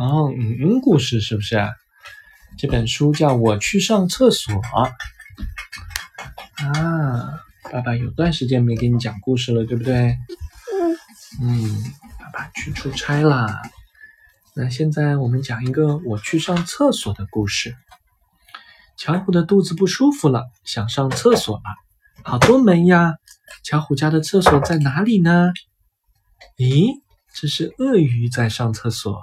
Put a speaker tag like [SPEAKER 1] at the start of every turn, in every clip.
[SPEAKER 1] 哦，嗯嗯，故事是不是？这本书叫《我去上厕所》啊。爸爸有段时间没给你讲故事了，对不对？嗯。嗯，爸爸去出差啦。那现在我们讲一个我去上厕所的故事。巧虎的肚子不舒服了，想上厕所了。好多门呀！巧虎家的厕所在哪里呢？咦，这是鳄鱼在上厕所。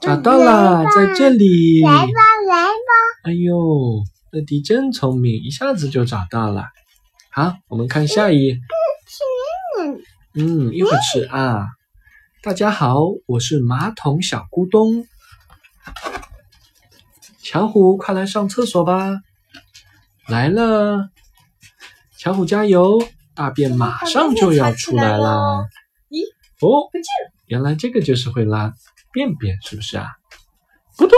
[SPEAKER 1] 找到了，在这里。
[SPEAKER 2] 来吧，来吧。
[SPEAKER 1] 哎呦，乐迪真聪明，一下子就找到了。好，我们看下一页。嗯，一会儿吃啊。大家好，我是马桶小咕咚。巧虎，快来上厕所吧！来了，巧虎加油！大便马上就要出来了。
[SPEAKER 3] 咦？
[SPEAKER 1] 哦，
[SPEAKER 3] 不见了。
[SPEAKER 1] 原来这个就是会拉。便便是不是啊？咕咚！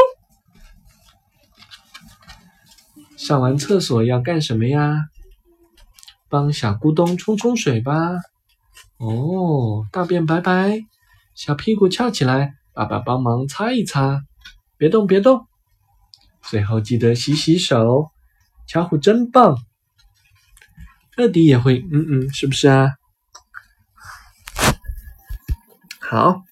[SPEAKER 1] 上完厕所要干什么呀？帮小咕咚冲冲水吧。哦，大便白白，小屁股翘起来，爸爸帮忙擦一擦。别动，别动。最后记得洗洗手。巧虎真棒。乐迪也会，嗯嗯，是不是啊？好。